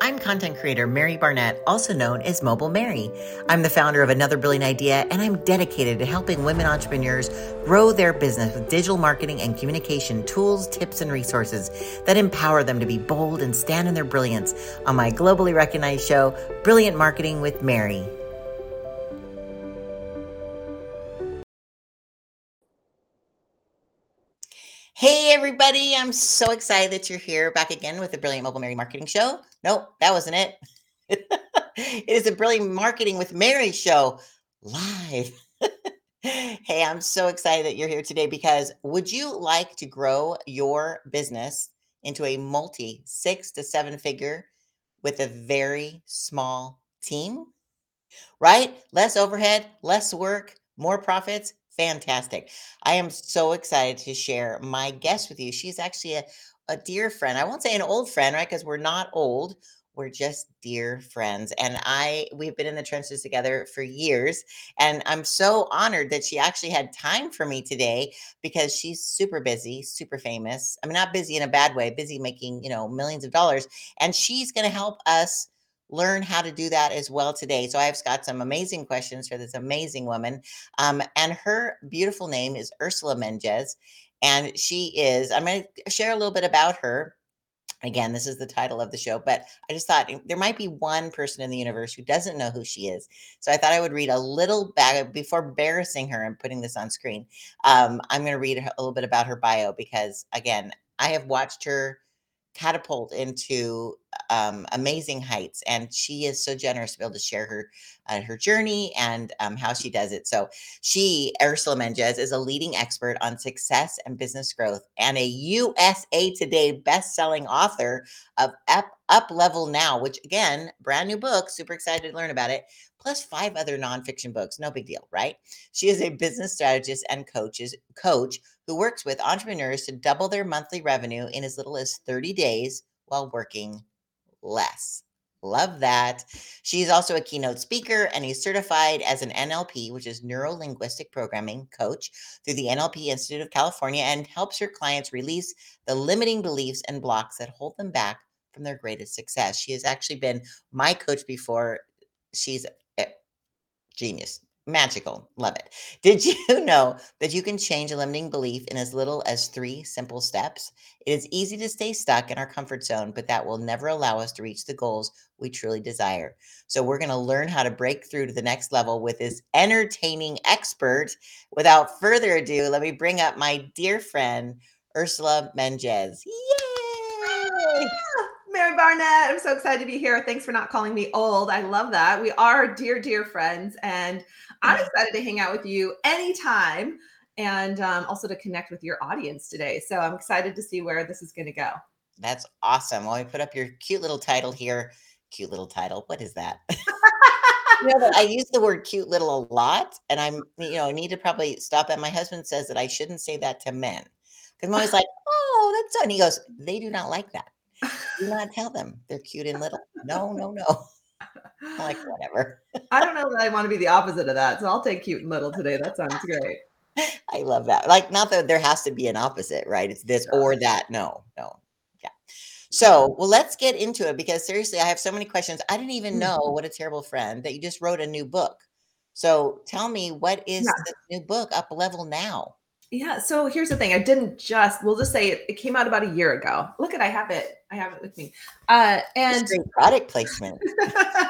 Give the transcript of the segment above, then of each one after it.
I'm content creator Mary Barnett, also known as Mobile Mary. I'm the founder of Another Brilliant Idea, and I'm dedicated to helping women entrepreneurs grow their business with digital marketing and communication tools, tips, and resources that empower them to be bold and stand in their brilliance on my globally recognized show, Brilliant Marketing with Mary. Hey, everybody. I'm so excited that you're here back again with the Brilliant Mobile Mary Marketing Show. Nope, that wasn't it. it is a Brilliant Marketing with Mary show live. hey, I'm so excited that you're here today because would you like to grow your business into a multi six to seven figure with a very small team? Right? Less overhead, less work, more profits, Fantastic. I am so excited to share my guest with you. She's actually a, a dear friend. I won't say an old friend, right? Because we're not old. We're just dear friends. And I, we've been in the trenches together for years. And I'm so honored that she actually had time for me today because she's super busy, super famous. I mean, not busy in a bad way, busy making, you know, millions of dollars. And she's going to help us learn how to do that as well today. So I've got some amazing questions for this amazing woman. Um, and her beautiful name is Ursula Mentjes. And she is, I'm going to share a little bit about her. Again, this is the title of the show, but I just thought there might be one person in the universe who doesn't know who she is. So I thought I would read a little back before embarrassing her and putting this on screen. Um, I'm going to read a little bit about her bio because, again, I have watched her catapult into um, amazing heights. And she is so generous to be able to share her uh, her journey and um, how she does it. So she, Ursula Mentjes, is a leading expert on success and business growth, and a USA Today best-selling author of Up, Up Level Now, which again, brand new book. Super excited to learn about it. Plus five other nonfiction books. No big deal, right? She is a business strategist and coaches coach who works with entrepreneurs to double their monthly revenue in as little as 30 days while working less. Love that. She's also a keynote speaker and is certified as an NLP, which is neuro linguistic programming coach through the NLP Institute of California and helps her clients release the limiting beliefs and blocks that hold them back from their greatest success. She has actually been my coach before. She's a genius magical. Love it. Did you know that you can change a limiting belief in as little as three simple steps? It is easy to stay stuck in our comfort zone, but that will never allow us to reach the goals we truly desire. So, we're going to learn how to break through to the next level with this entertaining expert. Without further ado, let me bring up my dear friend, Ursula Mentjes. Yay! Mary Barnett, I'm so excited to be here. Thanks for not calling me old. I love that. We are dear, dear friends. And I'm excited to hang out with you anytime and um, also to connect with your audience today. So I'm excited to see where this is going to go. That's awesome. Well, we put up your cute little title here. Cute little title. What is that? you know, I use the word cute little a lot, and I'm, you know, I need to probably stop that. My husband says that I shouldn't say that to men because I'm always like, oh, that's so. And he goes, they do not like that. Do not tell them they're cute and little. No, no, no. I'm like, whatever. I don't know that I want to be the opposite of that. So I'll take cute and little today. That sounds great. I love that. Like, not that there has to be an opposite, right? It's this or that. No, no. Yeah. So, well, let's get into it because seriously, I have so many questions. I didn't even know Mhm. what a terrible friend that you just wrote a new book. So tell me, what is Yeah. the new book, Up Level Now? Yeah. So here's the thing. I didn't just, we'll just say it, it came out about a year ago. Look at, I have it. I have it with me. Uh, and product placement.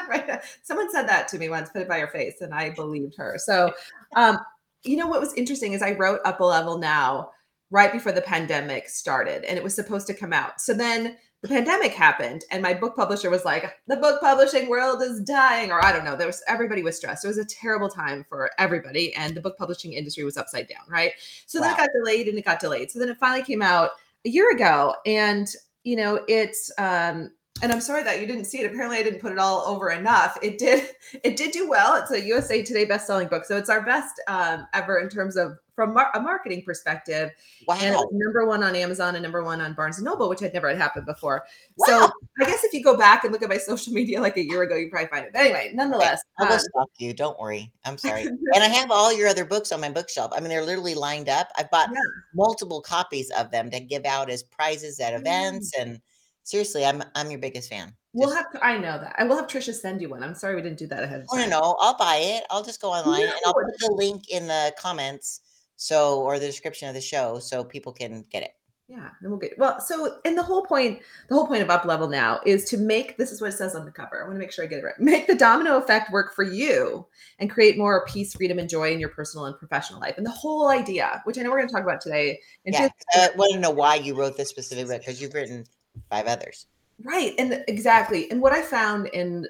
right. Someone said that to me once, put it by your face, and I believed her. So, um, you know what was interesting is I wrote Up a Level Now right before the pandemic started, and it was supposed to come out. So then the pandemic happened, and my book publisher was like, "The book publishing world is dying," or I don't know. There was everybody was stressed. It was a terrible time for everybody, and the book publishing industry was upside down, right? So then it got delayed, and it got delayed. So then it finally came out a year ago, and you know it's um and I'm sorry that you didn't see it. Apparently, I didn't put it all over enough. It did. It did do well. It's a USA Today best-selling book, so it's our best um, ever in terms of from mar- a marketing perspective. And Wow. was number one on Amazon and number one on Barnes and Noble, which had never had happened before. So I guess if you go back and look at my social media like a year ago, you probably find it. But anyway, nonetheless, I'll go um, stalk you. Don't worry. I'm sorry. And I have all your other books on my bookshelf. I mean, they're literally lined up. I've bought yeah. multiple copies of them to give out as prizes at Mm. events and Seriously, I'm I'm your biggest fan. We'll Just- have to, I know that. I will have Trisha send you one. I'm sorry we didn't do that ahead of Oh no, time. no, I'll buy it. I'll just go online and I'll put the link in the comments so or the description of the show so people can get it. Yeah, and we'll get well. So, and the whole point, the whole point of Up Level now is to make this is what it says on the cover. I want to make sure I get it right. Make the domino effect work for you and create more peace, freedom, and joy in your personal and professional life. And the whole idea, which I know we're going to talk about today, Yeah, just- I want to know why you wrote this specific book because you've written five others. Right. And exactly. And what I found in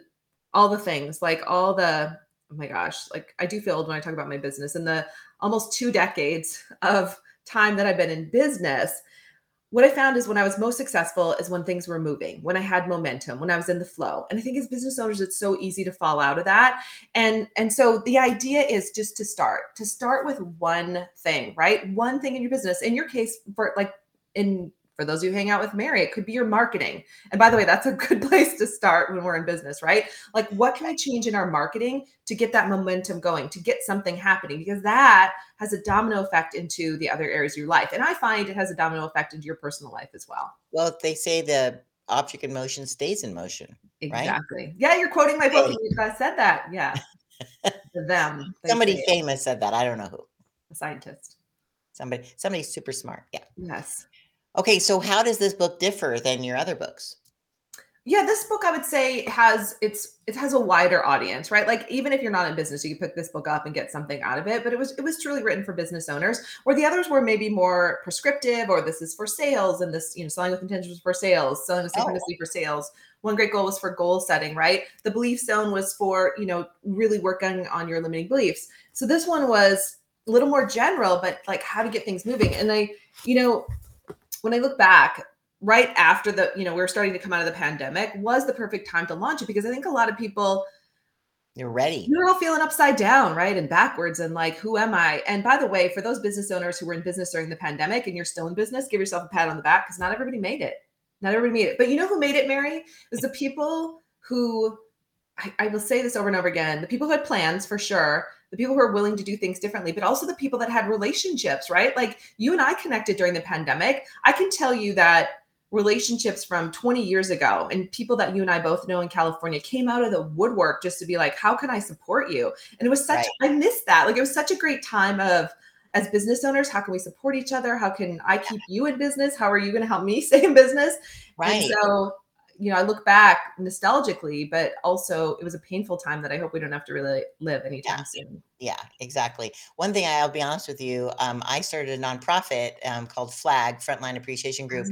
all the things, like all the, oh my gosh, like I do feel old when I talk about my business and the almost two decades of time that I've been in business. What I found is when I was most successful is when things were moving, when I had momentum, when I was in the flow. And I think as business owners, it's so easy to fall out of that. And and so the idea is just to start, to start with one thing, right? One thing in your business. In your case, for like in for those who hang out with Mary, it could be your marketing. And by the way, that's a good place to start when we're in business, right? Like, what can I change in our marketing to get that momentum going, to get something happening? Because that has a domino effect into the other areas of your life. And I find it has a domino effect into your personal life as well. Well, they say the object in motion stays in motion. Right. Exactly. Yeah, you're quoting my book. Hey. You guys said that. Yeah. Them. Somebody famous said that. I don't know who. a scientist. Somebody somebody super smart. Yeah. Yes. Okay, so how does this book differ than your other books? yeah this book i would say has it's it has a wider audience right? Like even if you're not in business you could pick this book up and get something out of it but it was it was truly written for business owners where the others were maybe more prescriptive or this is for sales and this you know selling with intention was for sales selling with Oh. for sales. One great goal was for goal setting right? The belief zone was for you know really working on your limiting beliefs. So this one was a little more general but like how to get things moving. And i you know when i look back right after the you know we were starting to come out of the pandemic was the perfect time to launch it because i think a lot of people You're ready. You're all feeling upside down right and backwards and like who am i? And by the way for those business owners who were in business during the pandemic and you're still in business give yourself a pat on the back because not everybody made it. Not everybody made it. But you know who made it mary? Is the people who I, I will say this over and over again the people who had plans for sure the people who are willing to do things differently but also the people that had relationships right like you and i connected during the pandemic i can tell you that relationships from 20 years ago and people that you and I both know in California came out of the woodwork just to be like, how can I support you? And it was such, I missed that. Like it was such a great time of, as business owners, how can we support each other? How can I keep you in business? How are you going to help me stay in business? Right. And so, you know, I look back nostalgically, but also it was a painful time that I hope we don't have to really live anytime Yeah. soon. Yeah, exactly. One thing I'll be honest with you, um, I started a nonprofit um, called Flag Frontline Appreciation Group.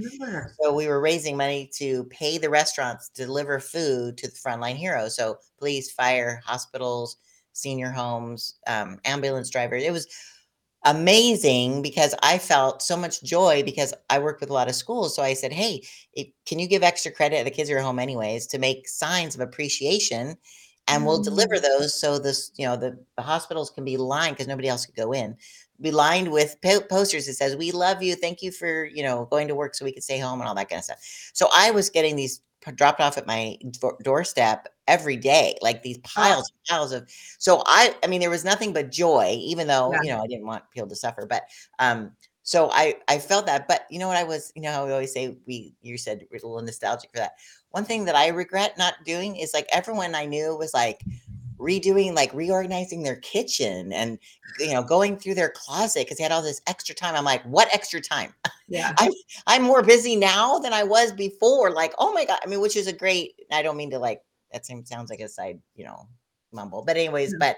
So we were raising money to pay the restaurants to deliver food to the frontline heroes. So police, fire, hospitals, senior homes, um, ambulance drivers. It was amazing because I felt so much joy because I worked with a lot of schools. So I said, "Hey, it, can you give extra credit? The kids are home anyways to make signs of appreciation." And we'll deliver Mm. those so this, you know, the, the hospitals can be lined because nobody else could go in be lined with po- posters that says we love you thank you for you know going to work so we could stay home and all that kind of stuff so i was getting these dropped off at my doorstep every day like these piles and piles of so i i mean there was nothing but joy even though Yeah. you know i didn't want people to suffer but um so i i felt that but you know what i was you know how we always say we you said we're a little nostalgic for that one thing that i regret not doing is like everyone i knew was like redoing like reorganizing their kitchen and you know going through their closet because they had all this extra time i'm like what extra time Yeah. i'm more busy now than i was before like oh my god i mean which is a great i don't mean to like that seems sounds like a side you know mumble but anyways Mhm. but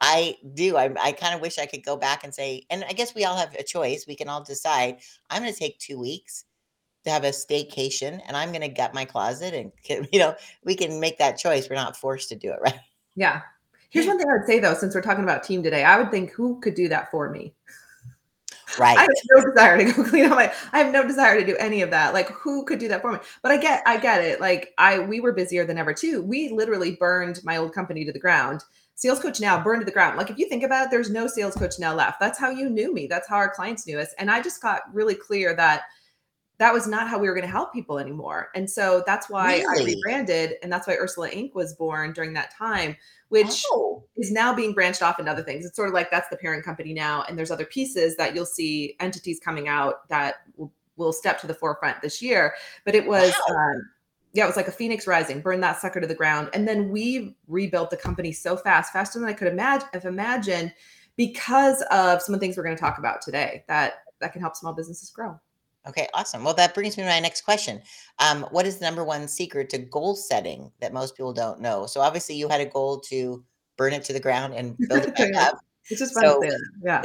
i do i, I kind of wish i could go back and say and i guess we all have a choice we can all decide i'm going to take two weeks to have a staycation and i'm going to gut my closet and you know we can make that choice we're not forced to do it right Yeah. Here's one thing I would say though, since we're talking about team today, I would think who could do that for me? Right I have no desire to go clean out my I have no desire to do any of that. Like who could do that for me? But I get I get it. Like I we were busier than ever too. We literally burned my old company to the ground. Sales coach now burned to the ground. Like if you think about it, there's no sales coach now left. That's how you knew me. That's how our clients knew us. And I just got really clear that that was not how we were going to help people anymore. And so that's why I rebranded and that's why Ursula Inc. was born during that time, which oh, is now being branched off into other things. It's sort of like that's the parent company now, and there's other pieces that you'll see entities coming out that will will step to the forefront this year. But it was wow. um, yeah, it was like a phoenix rising, burn that sucker to the ground. And then we rebuilt the company so fast, faster than I could imagine have imagined because of some of the things we're going to talk about today that that can help small businesses grow. Okay, awesome. Well, that brings me to my next question. Um, what is the number one secret to goal setting that most people don't know? So obviously you had a goal to burn it to the ground and build it back up. It's just fun so. Yeah.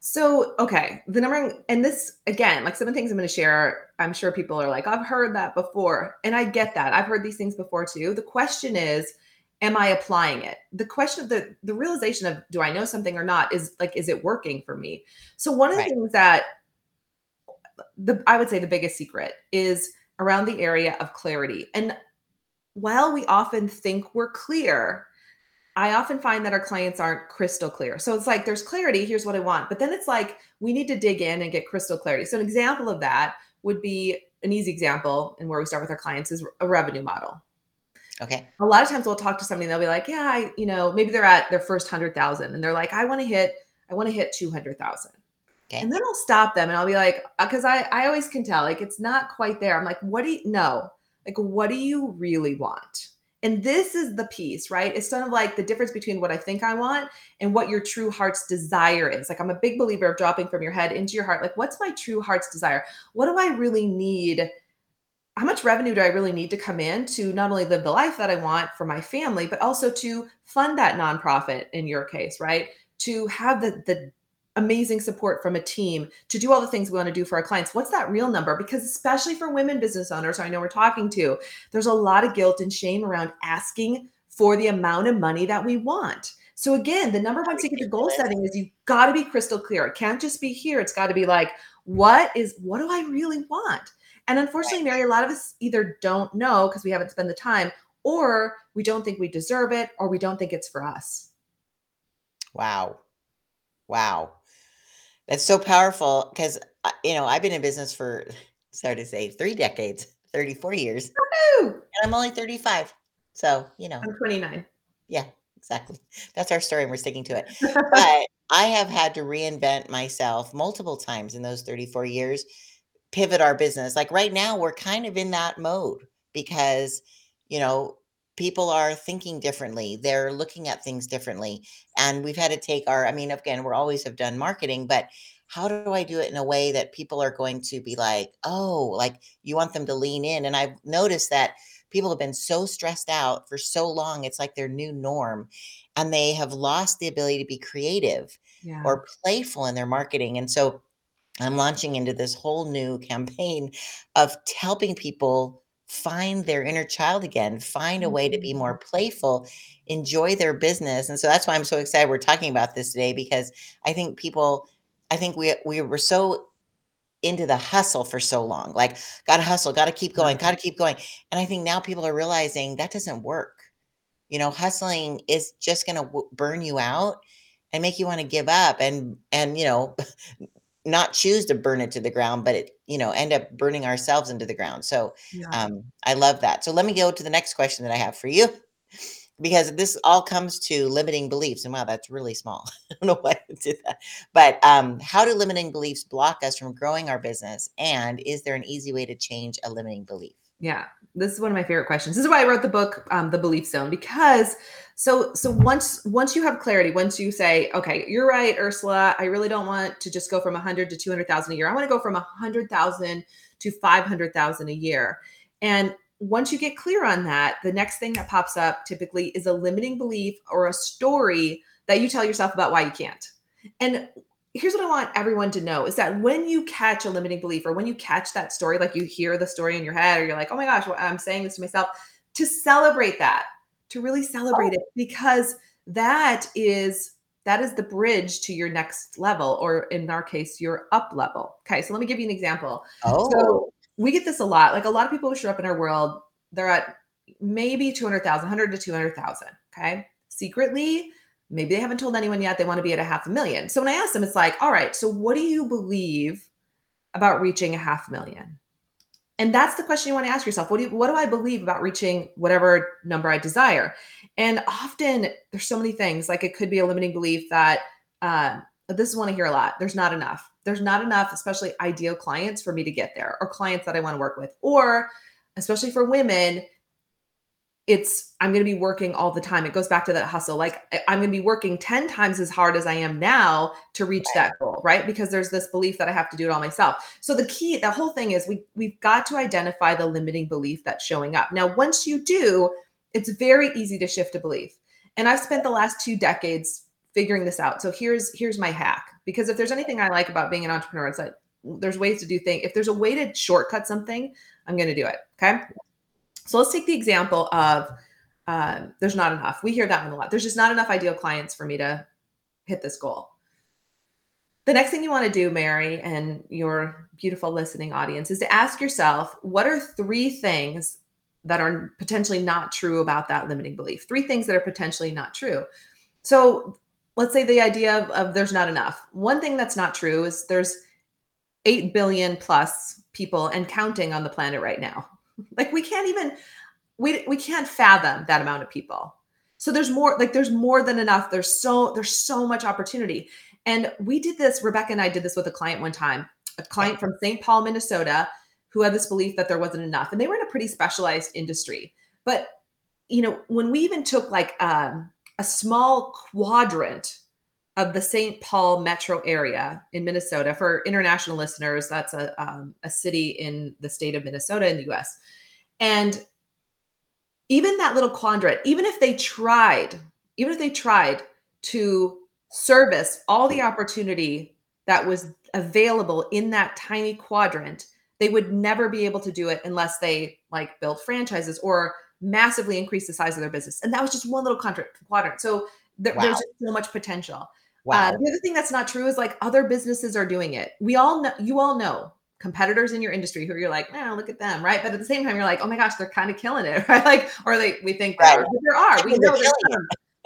so okay, the number and this again, like some of the things I'm going to share, I'm sure people are like, I've heard that before, and I get that. I've heard these things before too. The question is, am I applying it? The question of the the realization of do I know something or not is like, is it working for me? So one of the right. things that the I would say the biggest secret is around the area of clarity. And while we often think we're clear, I often find that our clients aren't crystal clear. So it's like there's clarity, here's what I want. But then it's like we need to dig in and get crystal clarity. So an example of that would be an easy example and where we start with our clients is a revenue model. Okay. A lot of times we'll talk to somebody and they'll be like, yeah, I, you know, maybe they're at their first 100,000 and they're like, I want to hit, I want to hit 200,000. Okay. And then I'll stop them and I'll be like, because uh, I, I always can tell, like, it's not quite there. I'm like, what do you know? Like, what do you really want? And this is the piece, right? It's sort of like the difference between what I think I want and what your true heart's desire is. Like, I'm a big believer of dropping from your head into your heart. Like, what's my true heart's desire? What do I really need? How much revenue do I really need to come in to not only live the life that I want for my family, but also to fund that nonprofit in your case, right? To have the the amazing support from a team to do all the things we want to do for our clients. What's that real number? Because especially for women business owners, I know we're talking to, there's a lot of guilt and shame around asking for the amount of money that we want. So again, the number one secret to goal setting is you've got to be crystal clear. It can't just be here. It's got to be like, what is what do I really want? And unfortunately, Mary, a lot of us either don't know because we haven't spent the time, or we don't think we deserve it, or we don't think it's for us. Wow. Wow. That's so powerful because uh, you know I've been in business for sorry to say three decades, thirty four years, Woo-hoo! and I'm only thirty five. So you know, I'm twenty nine. Yeah, exactly. That's our story, and we're sticking to it. but I have had to reinvent myself multiple times in those thirty four years, pivot our business. Like right now, we're kind of in that mode because you know people are thinking differently they're looking at things differently and we've had to take our i mean again we're always have done marketing but how do i do it in a way that people are going to be like oh like you want them to lean in and i've noticed that people have been so stressed out for so long it's like their new norm and they have lost the ability to be creative yeah. or playful in their marketing and so i'm launching into this whole new campaign of helping people find their inner child again, find a way to be more mm-hmm. playful, enjoy their business. And so that's why I'm so excited we're talking about this today because I think people I think we we were so into the hustle for so long. Like got to hustle, got to keep going, got to keep going. And I think now people are realizing that doesn't work. You know, hustling is just going to w- burn you out and make you want to give up and and you know not choose to burn it to the ground, but it, you know, end up burning ourselves into the ground. So yeah. um, I love that. So let me go to the next question that I have for you. Because this all comes to limiting beliefs. And wow, that's really small. I don't know why I did that. But um, how do limiting beliefs block us from growing our business? And is there an easy way to change a limiting belief? Yeah, this is one of my favorite questions. This is why I wrote the book, um, The Belief Zone, because so so once once you have clarity, once you say, okay, you're right, Ursula, I really don't want to just go from 100 to 200,000 a year. I want to go from 100,000 to 500,000 a year. And once you get clear on that, the next thing that pops up typically is a limiting belief or a story that you tell yourself about why you can't. And here's what I want everyone to know is that when you catch a limiting belief or when you catch that story, like you hear the story in your head or you're like, oh my gosh, well, I'm saying this to myself, to celebrate that to really celebrate it because that is that is the bridge to your next level or in our case your up level. Okay so let me give you an example. Oh. so we get this a lot like a lot of people who show up in our world they're at maybe 200000 100 to 200000 okay? Secretly maybe they haven't told anyone yet they want to be at a half a million so when i ask them it's like all right so what do you believe about reaching a half million and that's the question you want to ask yourself. What do you, what do I believe about reaching whatever number I desire? And often there's so many things. Like it could be a limiting belief that uh, this is one I hear a lot. There's not enough. There's not enough, especially ideal clients for me to get there, or clients that I want to work with, or especially for women, it's I'm going to be working all the time. It goes back to that hustle. Like I'm going to be working 10 times as hard as I am now to reach that goal, right? Because there's this belief that I have to do it all myself. So the key, the whole thing is we we've got to identify the limiting belief that's showing up. Now, once you do, it's very easy to shift a belief. And I've spent the last two decades figuring this out. So here's here's my hack. Because if there's anything I like about being an entrepreneur, it's that there's ways to do things. If there's a way to shortcut something, I'm going to do it. Okay. So let's take the example of um, there's not enough. We hear that one a lot. There's just not enough ideal clients for me to hit this goal. The next thing you want to do, Mary, and your beautiful listening audience, is to ask yourself what are three things that are potentially not true about that limiting belief? Three things that are potentially not true. So let's say the idea of, of there's not enough. One thing that's not true is there's 8 billion plus people and counting on the planet right now. Like we can't even we we can't fathom that amount of people. So there's more like there's more than enough. There's so there's so much opportunity. And we did this Rebecca and I did this with a client one time. A client from St. Paul, Minnesota who had this belief that there wasn't enough and they were in a pretty specialized industry. But you know, when we even took like um, a small quadrant of the St. Paul metro area in Minnesota. For international listeners, that's a, um, a city in the state of Minnesota in the US. And even that little quadrant, even if they tried, even if they tried to service all the opportunity that was available in that tiny quadrant, they would never be able to do it unless they like build franchises or massively increase the size of their business. And that was just one little quadrant. So there, wow. there's so much potential. Uh, wow. Uh, the other thing that's not true is like other businesses are doing it. We all know, you all know competitors in your industry who you're like, oh, look at them, right? But at the same time, you're like, oh my gosh, they're kind of killing it, right? Like, or they we think right. there are. We know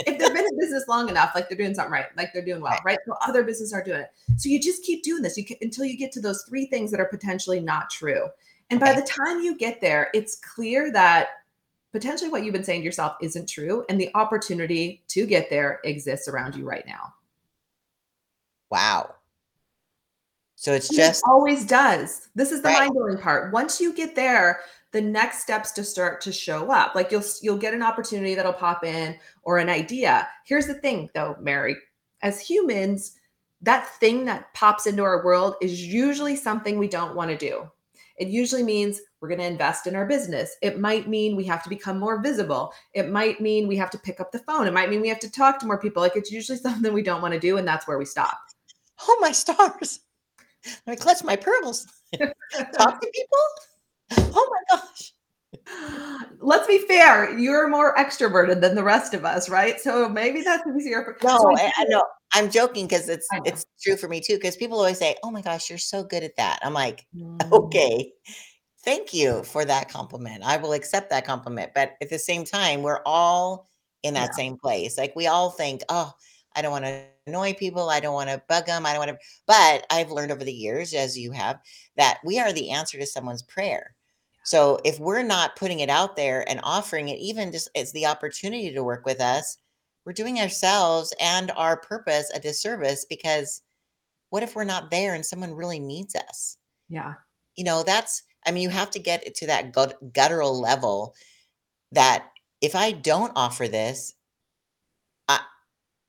if they've been in business long enough, like they're doing something right, like they're doing well, right? So other businesses are doing it. So you just keep doing this you can, until you get to those three things that are potentially not true. And by the time you get there, it's clear that potentially what you've been saying to yourself isn't true, and the opportunity to get there exists around you right now. Wow. So it's and just it always does. This is the right. mind blowing part. Once you get there, the next steps to start to show up. Like you'll you'll get an opportunity that'll pop in or an idea. Here's the thing though, Mary. As humans, that thing that pops into our world is usually something we don't want to do. It usually means we're going to invest in our business. It might mean we have to become more visible. It might mean we have to pick up the phone. It might mean we have to talk to more people. Like it's usually something we don't want to do, and that's where we stop. Oh my stars! Let me clutch my pearls. talk to people. Oh my gosh! Let's be fair. You're more extroverted than the rest of us, right? So maybe that's easier for. No, I, I know. I'm joking because it's it's true for me too. Because people always say, "Oh my gosh, you're so good at that." I'm like, mm. okay, thank you for that compliment. I will accept that compliment. But at the same time, we're all in that yeah. same place. Like we all think, "Oh, I don't want to annoy people. I don't want to bug them. I don't want to." But I've learned over the years, as you have, that we are the answer to someone's prayer. So if we're not putting it out there and offering it, even just as the opportunity to work with us, we're doing ourselves and our purpose a disservice because what if we're not there and someone really needs us? Yeah. You know, that's, I mean, you have to get it to that gut, guttural level that if I don't offer this,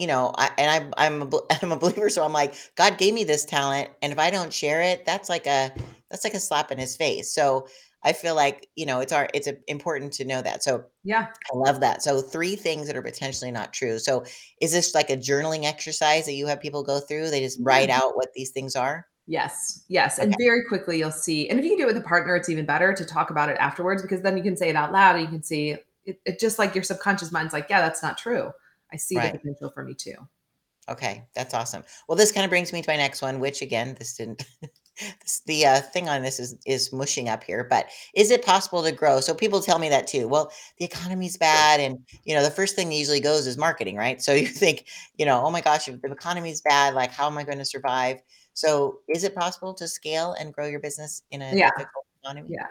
you know, I, and I'm I'm a, I'm a believer, so I'm like, God gave me this talent, and if I don't share it, that's like a that's like a slap in his face. So I feel like, you know, it's our it's a, important to know that. So yeah, I love that. So three things that are potentially not true. So is this like a journaling exercise that you have people go through? They just write mm-hmm. out what these things are? Yes, yes. Okay. And very quickly you'll see. And if you can do it with a partner, it's even better to talk about it afterwards because then you can say it out loud and you can see it, it just like your subconscious mind's like, yeah, that's not true. I see right. the potential for me too. Okay, that's awesome. Well, this kind of brings me to my next one, which again, this didn't the uh, thing on this is is mushing up here but is it possible to grow so people tell me that too well the economy's bad and you know the first thing that usually goes is marketing right so you think you know oh my gosh if the economy's bad like how am i going to survive so is it possible to scale and grow your business in a yeah. difficult economy yeah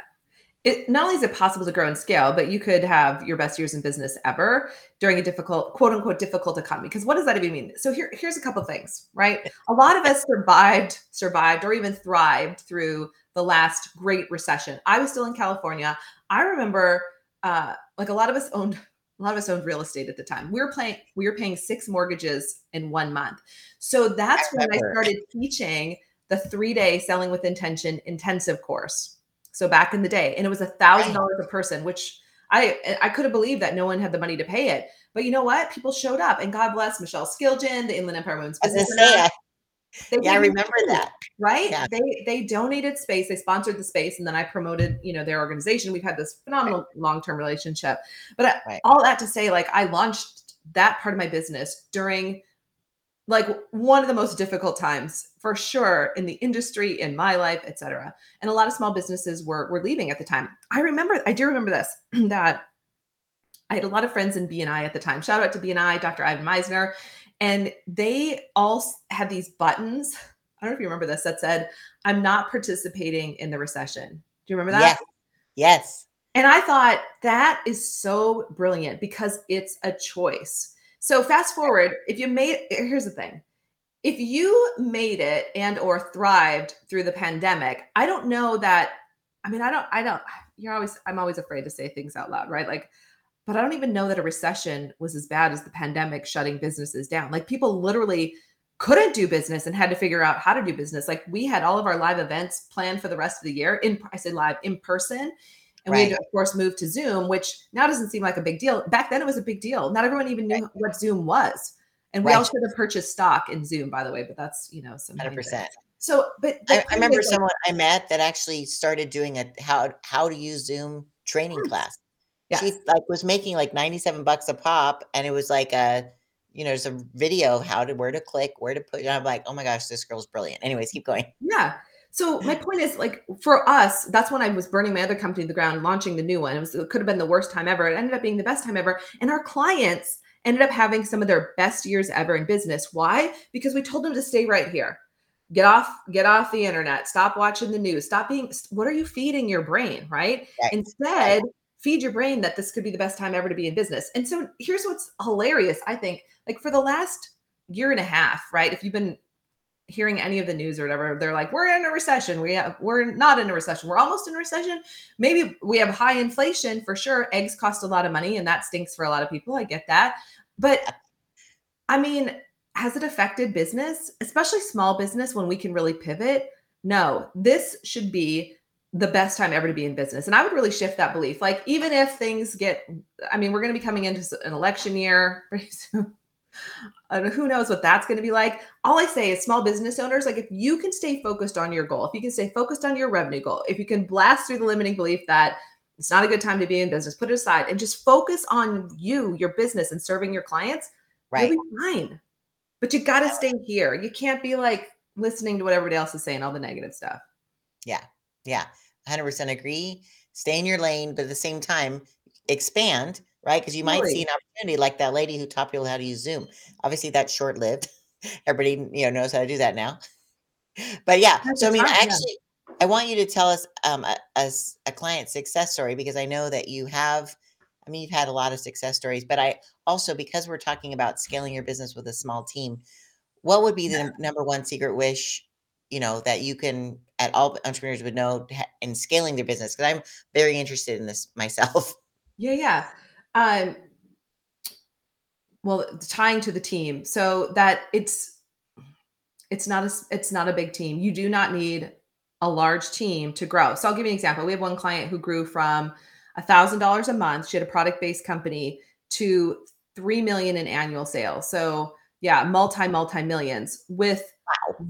it not only is it possible to grow and scale, but you could have your best years in business ever during a difficult, quote unquote, difficult economy. Because what does that even mean? So here, here's a couple things, right? A lot of us survived, survived, or even thrived through the last great recession. I was still in California. I remember, uh, like a lot of us owned a lot of us owned real estate at the time. We were paying we were paying six mortgages in one month. So that's I when I started teaching the three day selling with intention intensive course. So back in the day, and it was a thousand dollars a person, which I I could have believed that no one had the money to pay it. But you know what? People showed up, and God bless Michelle Skiljan, the Inland Empire Women's Business Center. They yeah, I remember that. Right? Yeah. They they donated space, they sponsored the space, and then I promoted, you know, their organization. We've had this phenomenal right. long-term relationship. But uh, right. all that to say, like I launched that part of my business during like one of the most difficult times for sure in the industry, in my life, etc. And a lot of small businesses were were leaving at the time. I remember, I do remember this that I had a lot of friends in BNI at the time. Shout out to BNI, Dr. Ivan Misner And they all had these buttons. I don't know if you remember this that said, I'm not participating in the recession. Do you remember that? Yes. Yes. And I thought that is so brilliant because it's a choice. So fast forward, if you made here's the thing. If you made it and or thrived through the pandemic, I don't know that I mean, I don't I don't you're always I'm always afraid to say things out loud, right? Like but I don't even know that a recession was as bad as the pandemic shutting businesses down. Like people literally couldn't do business and had to figure out how to do business. Like we had all of our live events planned for the rest of the year in I said live in person. And right. we had to, of course, move to Zoom, which now doesn't seem like a big deal. Back then, it was a big deal. Not everyone even knew right. what Zoom was. And we right. all should have purchased stock in Zoom, by the way. But that's you know some hundred percent. So, but I, I remember someone I met that actually started doing a how how to use Zoom training hmm. class. Yes. She like was making like 97 bucks a pop and it was like a you know, there's a video of how to where to click, where to put and I'm like, oh my gosh, this girl's brilliant. Anyways, keep going. Yeah. So my point is like for us, that's when I was burning my other company to the ground, launching the new one. It was it could have been the worst time ever. It ended up being the best time ever. And our clients ended up having some of their best years ever in business. Why? Because we told them to stay right here. Get off, get off the internet. Stop watching the news. Stop being what are you feeding your brain, right? right. Instead, feed your brain that this could be the best time ever to be in business. And so here's what's hilarious, I think, like for the last year and a half, right? If you've been hearing any of the news or whatever, they're like, we're in a recession. We have, we're not in a recession. We're almost in a recession. Maybe we have high inflation for sure. Eggs cost a lot of money and that stinks for a lot of people. I get that. But I mean, has it affected business, especially small business when we can really pivot? No, this should be the best time ever to be in business. And I would really shift that belief. Like, even if things get, I mean, we're going to be coming into an election year pretty soon. Who knows what that's going to be like. All I say is small business owners, like if you can stay focused on your goal, if you can stay focused on your revenue goal, if you can blast through the limiting belief that it's not a good time to be in business, put it aside and just focus on you, your business and serving your clients, right. you'll be fine. But you got to stay here. You can't be like listening to what everybody else is saying, all the negative stuff. Yeah. Yeah. 100% agree. Stay in your lane, but at the same time, expand, right? Because you might see an opportunity like that lady who taught people how to use Zoom. Obviously, that's short lived. Everybody, you know, knows how to do that now. But yeah, that's so I mean, actually, I want you to tell us um, a, a, a client success story because I know that you have. I mean, you've had a lot of success stories, but I also because we're talking about scaling your business with a small team. What would be the yeah. number one secret wish you know that you can at all entrepreneurs would know in scaling their business because i'm very interested in this myself yeah yeah um well tying to the team. So that it's it's not a it's not a big team. You do not need a large team to grow. So i'll give you an example. We have one client who grew from a thousand dollars a month she had a product based company to three million in annual sales. So yeah multi multi millions with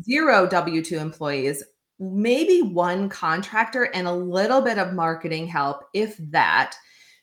zero W 2 employees, maybe one contractor, and a little bit of marketing help, if that.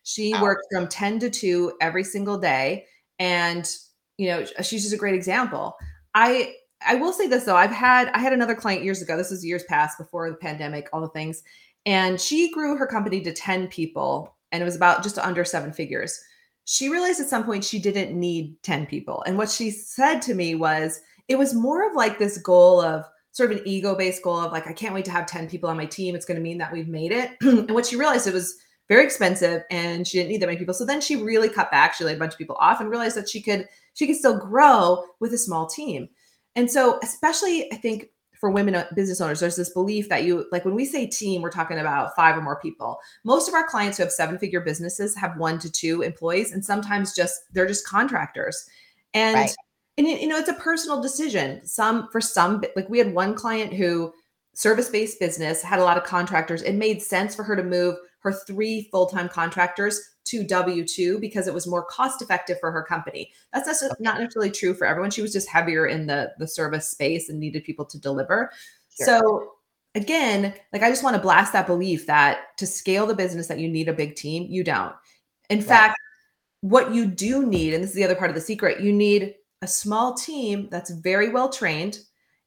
She wow. works from 10 to 2 every single day. And, you know, she's just a great example. I, I will say this though, I've had I had another client years ago. This was years past before the pandemic, all the things. And she grew her company to 10 people and it was about just under seven figures. She realized at some point she didn't need 10 people. And what she said to me was, it was more of like this goal of sort of an ego based goal of like, I can't wait to have 10 people on my team. It's going to mean that we've made it. and what she realized it was very expensive and she didn't need that many people. So then she really cut back. She laid a bunch of people off and realized that she could, she could still grow with a small team. And so, especially I think for women uh, business owners, there's this belief that you like when we say team, we're talking about five or more people. Most of our clients who have seven figure businesses have one to two employees, and sometimes just they're just contractors. And right. and you know, it's a personal decision. Some for some, like we had one client who service based business had a lot of contractors. It made sense for her to move her three full time contractors to W 2 because it was more cost effective for her company. That's not necessarily true for everyone. She was just heavier in the, the service space and needed people to deliver. Sure. So, again, like I just want to blast that belief that to scale the business that you need a big team, you don't. In right. fact, what you do need, and this is the other part of the secret, you need a small team that's very well trained.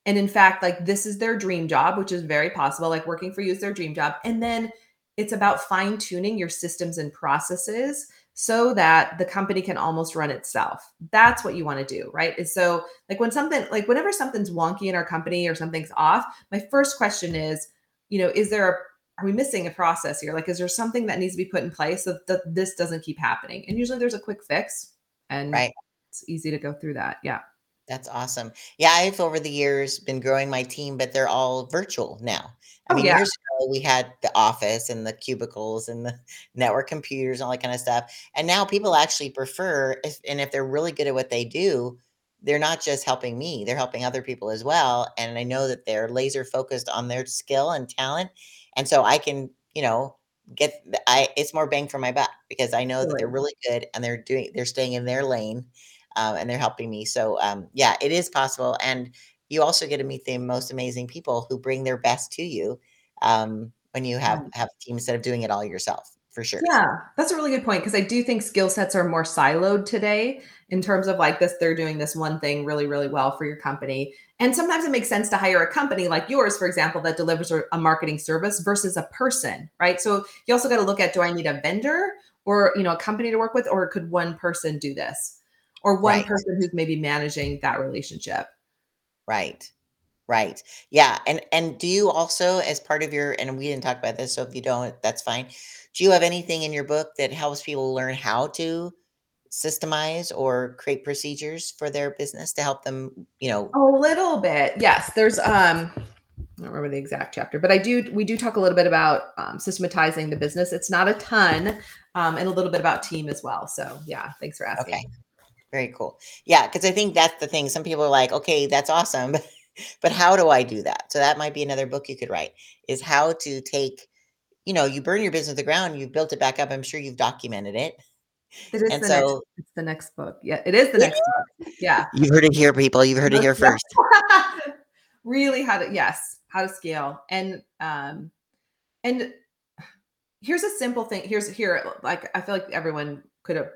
And in fact, like this is their dream job, which is very possible. Like working for you is their dream job. And then it's about fine tuning your systems and processes so that the company can almost run itself. That's what you want to do, right? Is so like when something like whenever something's wonky in our company or something's off, my first question is, you know, is there a are we missing a process here? Like, is there something that needs to be put in place so that this doesn't keep happening? And usually there's a quick fix and right. it's easy to go through that. Yeah. That's awesome. Yeah, I've over the years been growing my team, but they're all virtual now. I oh, mean, yeah. years ago we had the office and the cubicles and the network computers and all that kind of stuff. And now people actually prefer if and if they're really good at what they do, they're not just helping me, they're helping other people as well. And I know that they're laser focused on their skill and talent. And so I can, you know, get I it's more bang for my buck because I know that they're really good and they're doing they're staying in their lane um, and they're helping me. So um, yeah, it is possible. And you also get to meet the most amazing people who bring their best to you um, when you have have a team instead of doing it all yourself for sure. Yeah, that's a really good point because I do think skill sets are more siloed today in terms of like this, they're doing this one thing really, really well for your company. And sometimes it makes sense to hire a company like yours, for example, that delivers a marketing service versus a person, right? So you also got to look at do I need a vendor or you know a company to work with, or could one person do this? Or one right. person who's maybe managing that relationship. Right. Right. Yeah. And and do you also as part of your and we didn't talk about this, so if you don't, that's fine. Do you have anything in your book that helps people learn how to systemize or create procedures for their business to help them, you know? A little bit. Yes. There's um I don't remember the exact chapter, but I do we do talk a little bit about um, systematizing the business. It's not a ton, um, and a little bit about team as well. So yeah, thanks for asking. Okay. Very cool. Yeah, because I think that's the thing. Some people are like, okay, that's awesome. but how do I do that? So that might be another book you could write is how to take, you know, you burn your business to the ground, you've built it back up. I'm sure you've documented it. It is and the so next, it's the next book. Yeah, it is the next book. Yeah. You've heard it here, people. You've heard it here first. really how to yes, how to scale. And um and here's a simple thing. Here's here, like I feel like everyone could have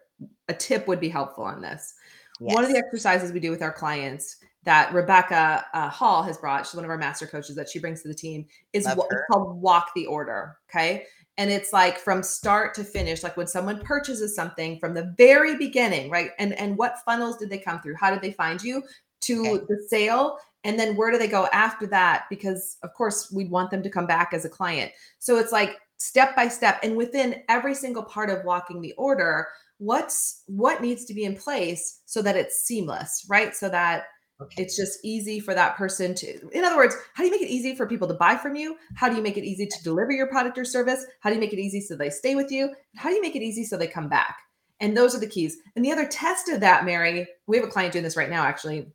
a tip would be helpful on this. Yes. One of the exercises we do with our clients that Rebecca uh, Hall has brought, she's one of our master coaches that she brings to the team, is w- called Walk the Order. Okay. And it's like from start to finish, like when someone purchases something from the very beginning, right? And and what funnels did they come through? How did they find you to okay. the sale? And then where do they go after that? Because of course we'd want them to come back as a client. So it's like step by step. And within every single part of walking the order, what's what needs to be in place so that it's seamless, right? So that Okay. It's just easy for that person to, in other words, how do you make it easy for people to buy from you? How do you make it easy to deliver your product or service? How do you make it easy so they stay with you? How do you make it easy so they come back? And those are the keys. And the other test of that, Mary, we have a client doing this right now, actually.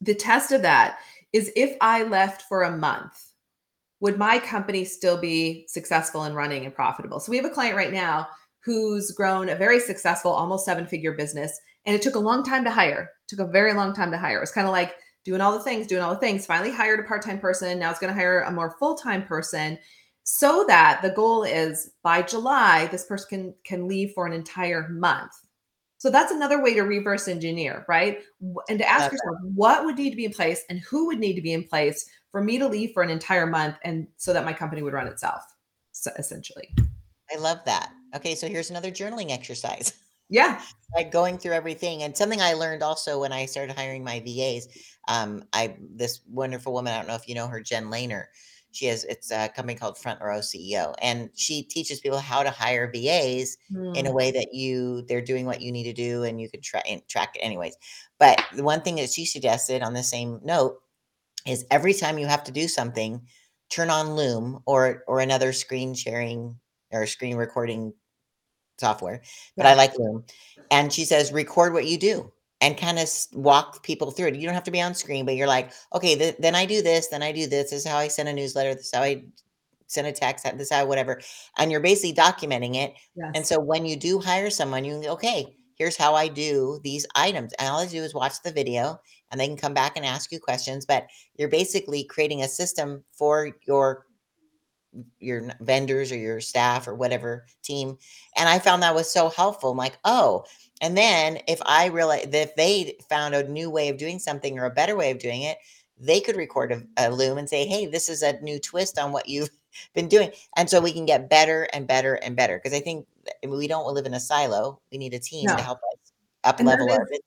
The test of that is if I left for a month, would my company still be successful and running and profitable? So we have a client right now who's grown a very successful, almost seven figure business and it took a long time to hire. It took a very long time to hire. It was kind of like doing all the things, doing all the things. Finally hired a part-time person. Now it's going to hire a more full-time person so that the goal is by July, this person can, can leave for an entire month. So that's another way to reverse engineer, right? And to ask yourself what would need to be in place and who would need to be in place for me to leave for an entire month and so that my company would run itself, so essentially. I love that. Okay, so here's another journaling exercise. Yeah. like going through everything. And something I learned also when I started hiring my VAs, um, I this wonderful woman, I don't know if you know her, Jen Lehner. She has it's a company called Front Row CEO, and she teaches people how to hire VAs in a Mm, way that you they're doing what you need to do and you can try and track it anyways. But the one thing that she suggested on the same note is every time you have to do something, turn on Loom or or another screen sharing or screen recording software, but I like Loom. And she says, record what you do and kind of walk people through it. You don't have to be on screen, but you're like, okay, th- then I do this, then I do this. This is how I send a newsletter. This is how I send a text. This is how whatever. And you're basically documenting it. And so when you do hire someone, you can go, okay, here's how I do these items. And all I do is watch the video and they can come back and ask you questions. But you're basically creating a system for your your vendors or your staff or whatever team. And I found that was so helpful. I'm like, oh, and then if I realize that if they found a new way of doing something or a better way of doing it, they could record a, a loom and say, hey, this is a new twist on what you've been doing. And so we can get better and better and better. Because I think we don't live in a silo. We need a team to help us up level our business.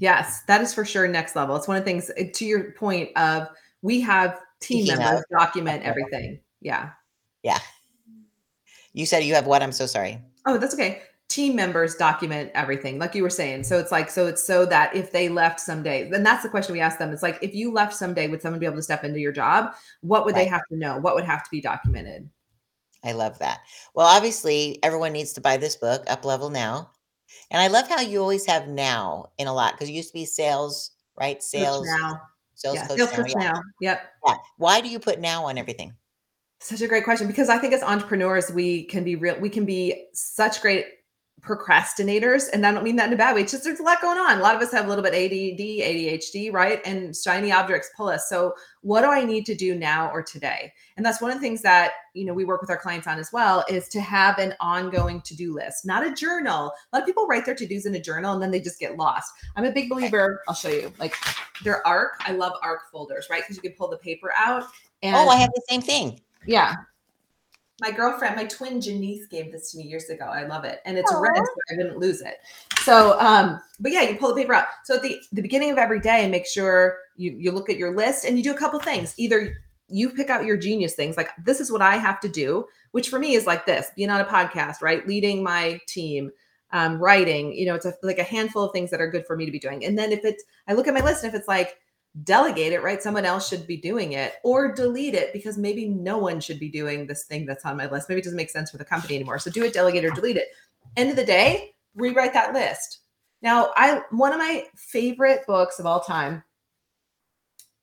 Yes, that is for sure next level. It's one of the things eh, to your point of we have team Speaking members of, document everything. Yeah. Yeah. You said you have what? I'm so sorry. Oh, that's okay. Team members document everything, like you were saying. So it's like, so it's so that if they left someday, then that's the question we ask them. It's like, if you left someday, would someone be able to step into your job? What would they have to know? What would have to be documented? I love that. Well, obviously, everyone needs to buy this book, Up Level Now. And I love how you always have now in a lot because it used to be sales, right? Coach Sales, now. sales Yeah. coach Sales coach now. Yep. Yeah. Why do you put now on everything? Such a great question because I think as entrepreneurs, we can be real, we can be such great procrastinators. And I don't mean that in a bad way. It's just there's a lot going on. A lot of us have a little bit ADD, ADHD, right? And shiny objects pull us. So what do I need to do now or today? And that's one of the things that you know we work with our clients on as well is to have an ongoing to-do list, not a journal. A lot of people write their to-dos in a journal and then they just get lost. I'm a big believer, I'll show you, like their arc. I love arc folders, right? Because you can pull the paper out and Oh, I have the same thing. Yeah. My girlfriend, my twin Janice gave this to me years ago. I love it. And it's red, so I didn't lose it. So um, but yeah, you pull the paper out. So at the, the beginning of every day, make sure you you look at your list and you do a couple things. Either you pick out your genius things, like this is what I have to do, which for me is like this, being on a podcast, right? Leading my team, um, writing, you know, it's a, like a handful of things that are good for me to be doing. And then if it's, I look at my list and if it's like, delegate it, right? Someone else should be doing it or delete it because maybe no one should be doing this thing that's on my list. Maybe it doesn't make sense for the company anymore. So do it, delegate or delete it. End of the day, rewrite that list. Now, I one of my favorite books of all time,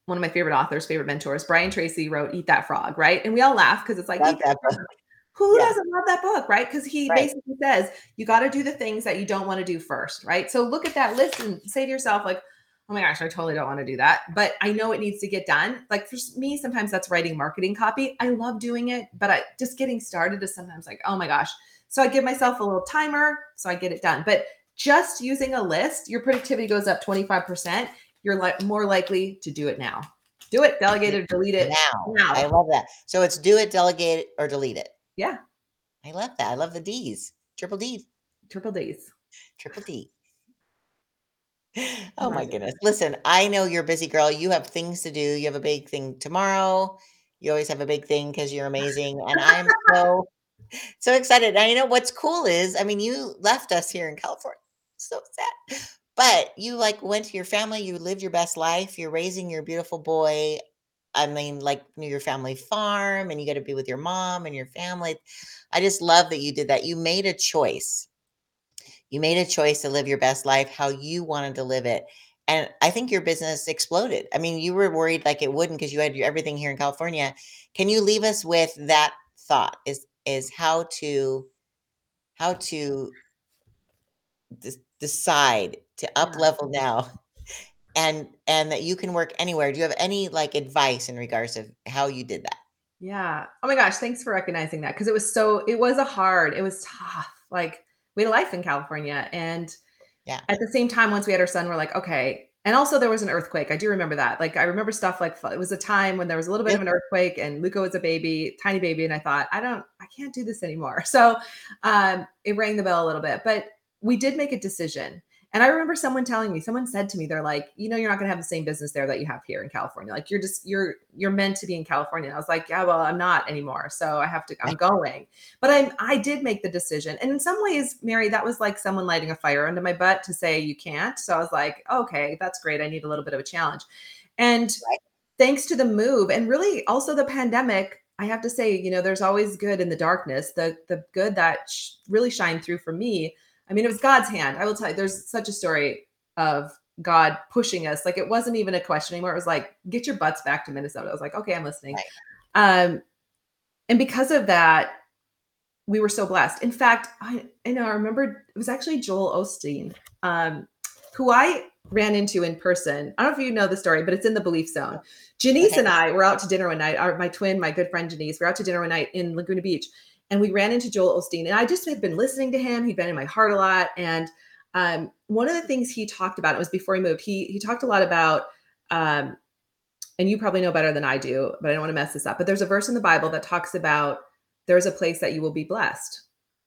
one of my favorite authors, favorite mentors, Brian Tracy wrote Eat That Frog, right? And we all laugh because it's like Eat that That. Frog. Who Yeah. doesn't love that book, right? Because he Right. basically says you got to do the things that you don't want to do first, right? So look at that list and say to yourself, like, oh my gosh, I totally don't want to do that. But I know it needs to get done. Like for me, sometimes that's writing marketing copy. I love doing it, but I just getting started is sometimes like, oh my gosh. So I give myself a little timer so I get it done. But just using a list, your productivity goes up 25%. You're like more likely to do it now. Do it, delegate it, delete it. Now. now. I love that. So it's do it, delegate it, or delete it. Yeah. I love that. I love the D's. Triple D. Triple D's. Triple D. Oh my goodness. Listen, I know you're a busy girl. You have things to do. You have a big thing tomorrow. You always have a big thing because you're amazing. And I'm so, so excited. And you know what's cool is, I mean, you left us here in California. So sad. But you like went to your family, you lived your best life, you're raising your beautiful boy. I mean, like near your family farm, and you got to be with your mom and your family. I just love that you did that. You made a choice you made a choice to live your best life how you wanted to live it and i think your business exploded. I mean you were worried like it wouldn't because you had your, everything here in california. Can you leave us with that thought? Is is how to how to des- decide to up level now and and that you can work anywhere. Do you have any like advice in regards of how you did that? Yeah. Oh my gosh, thanks for recognizing that because it was so it was a hard, it was tough. Like we had a life in California and Yeah. at the same time once we had our son we're like, okay. And also there was an earthquake. I do remember that. Like I remember stuff like it was a time when there was a little bit of an earthquake and Luca was a baby, tiny baby and I thought, I don't I can't do this anymore. So um it rang the bell a little bit. But we did make a decision. And I remember someone telling me, someone said to me, they're like, you know, you're not going to have the same business there that you have here in California. Like you're just, you're, you're meant to be in California. And I was like, yeah, well, I'm not anymore. So I have to, I'm going. But I, I did make the decision. And in some ways, Mary, that was like someone lighting a fire under my butt to say you can't. So I was like, okay, that's great. I need a little bit of a challenge. And right. thanks to the move and really also the pandemic, I have to say, you know, there's always good in the darkness. The the good that sh- really shined through for me. I mean, it was God's hand. I will tell you, there's such a story of God pushing us. Like it wasn't even a question anymore. It was like, get your butts back to Minnesota. I was like, okay, I'm listening. Right. Um, and because of that, we were so blessed. In fact, I, I know I remember it was actually Joel Osteen, um, who I ran into in person. I don't know if you know the story, but it's in the belief zone. Janice okay. and I were out to dinner one night. Our, my twin, my good friend Janice, we are out to dinner one night in Laguna Beach, and we ran into Joel Osteen. And I just had been listening to him. He'd been in my heart a lot. And um, one of the things he talked about, it was before he moved. He he talked a lot about, um, and you probably know better than I do, but I don't want to mess this up. But there's a verse in the Bible that talks about there's a place that you will be blessed,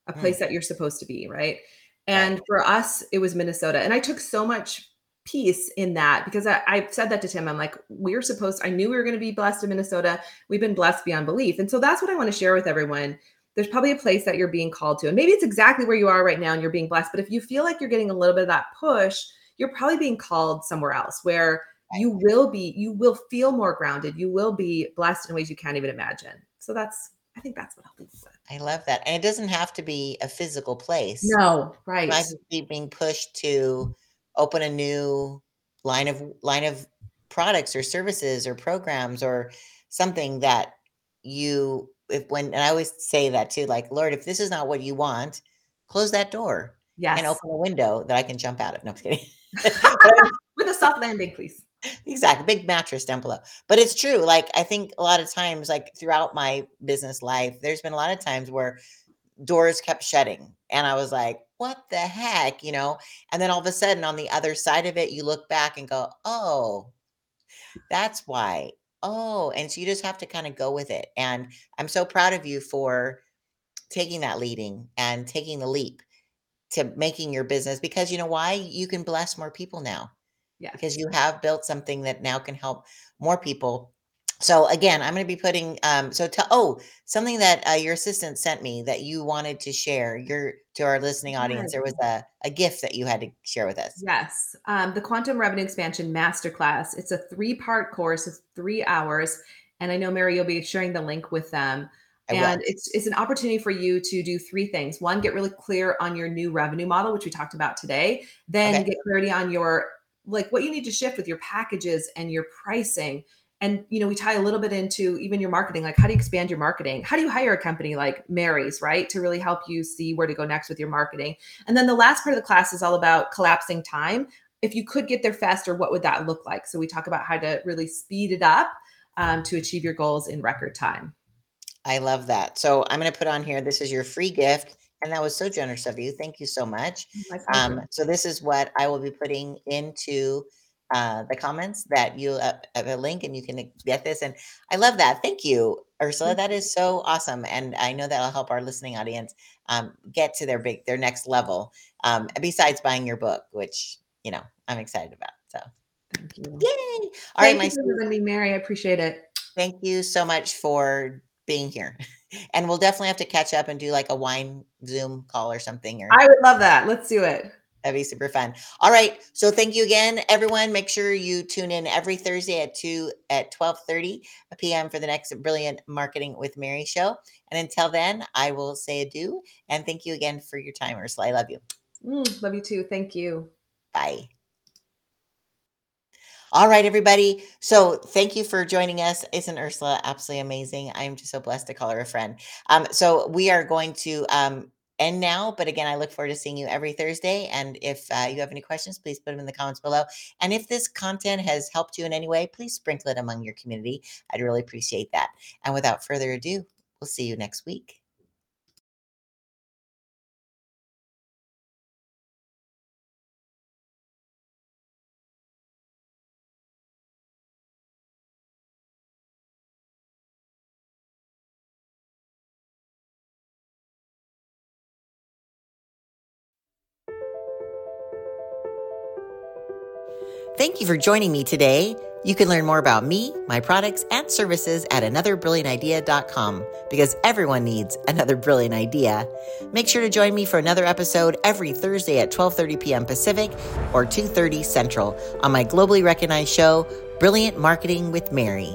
a hmm. place mm. that you're supposed to be, right? And for us, it was Minnesota. And I took so much peace in that because I, I said that to Tim. I'm like, we're supposed, I knew we were going to be blessed in Minnesota. We've been blessed beyond belief. And so that's what I want to share with everyone. There's probably a place that you're being called to. And maybe it's exactly where you are right now and you're being blessed. But if you feel like you're getting a little bit of that push, you're probably being called somewhere else where you will be, you will feel more grounded. You will be blessed in ways you can't even imagine. So that's, I think that's what I'll leave with. I love that. And it doesn't have to be a physical place. No, right. It might be being pushed to open a new line of line of products or services or programs or something that you if when and I always say that too like Lord if this is not what you want close that door yes. and open a window that I can jump out of no I'm kidding with a soft landing please exactly big mattress down below but it's true like I think a lot of times like throughout my business life there's been a lot of times where doors kept shutting and I was like what the heck, you know? And then all of a sudden on the other side of it, you look back and go, oh, that's why. Oh, and so you just have to kind of go with it. And I'm so proud of you for taking that leading and taking the leap to making your business because you know why? You can bless more people now. Yeah. Because you have built something that now can help more people so again, I'm going to be putting. Um, so tell. Oh, something that uh, your assistant sent me that you wanted to share. Your to our listening audience. There was a a gift that you had to share with us. Yes, um, the Quantum Revenue Expansion Masterclass. It's a three part course. It's three hours, and I know Mary, you'll be sharing the link with them. I and will. it's it's an opportunity for you to do three things. One, get really clear on your new revenue model, which we talked about today. Then okay. get clarity on your like what you need to shift with your packages and your pricing and you know we tie a little bit into even your marketing like how do you expand your marketing? How do you hire a company like mary's right to really help you see where to go next with your marketing? And then the last part of the class is all about collapsing time. If you could get there faster what would that look like? So we talk about how to really speed it up um, to achieve your goals in record time. I love that. So i'm going to put on here this is your free gift and that was so generous of you. Thank you so much. Um, so this is what i will be putting into uh, the comments that you uh, have a link and you can get this. And I love that. Thank you, Ursula. That is so awesome. And I know that'll help our listening audience um, get to their big, their next level. Um, besides buying your book, which you know I'm excited about. So thank you. Yay! All thank right, my you Mary. I appreciate it. Thank you so much for being here. And we'll definitely have to catch up and do like a wine Zoom call or something. Or I would love that. Let's do it. That'd be super fun. All right. So thank you again, everyone. Make sure you tune in every Thursday at 2 at 12 30 p.m. for the next Brilliant Marketing with Mary show. And until then, I will say adieu and thank you again for your time, Ursula. I love you. Mm, love you too. Thank you. Bye. All right, everybody. So thank you for joining us. Isn't Ursula absolutely amazing? I'm just so blessed to call her a friend. Um, so we are going to um, end now. But again, I look forward to seeing you every Thursday. And if uh, you have any questions, please put them in the comments below. And if this content has helped you in any way, please sprinkle it among your community. I'd really appreciate that. And without further ado, we'll see you next week. Thank you for joining me today. You can learn more about me, my products, and services at anotherbrilliantidea.com because everyone needs another brilliant idea. Make sure to join me for another episode every Thursday at 12:30 p.m. Pacific or 2:30 Central on my globally recognized show Brilliant Marketing with Mary.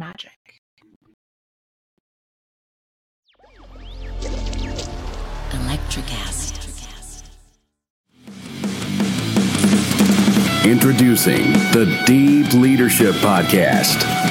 magic. Electricast. Introducing the Deep Leadership Podcast.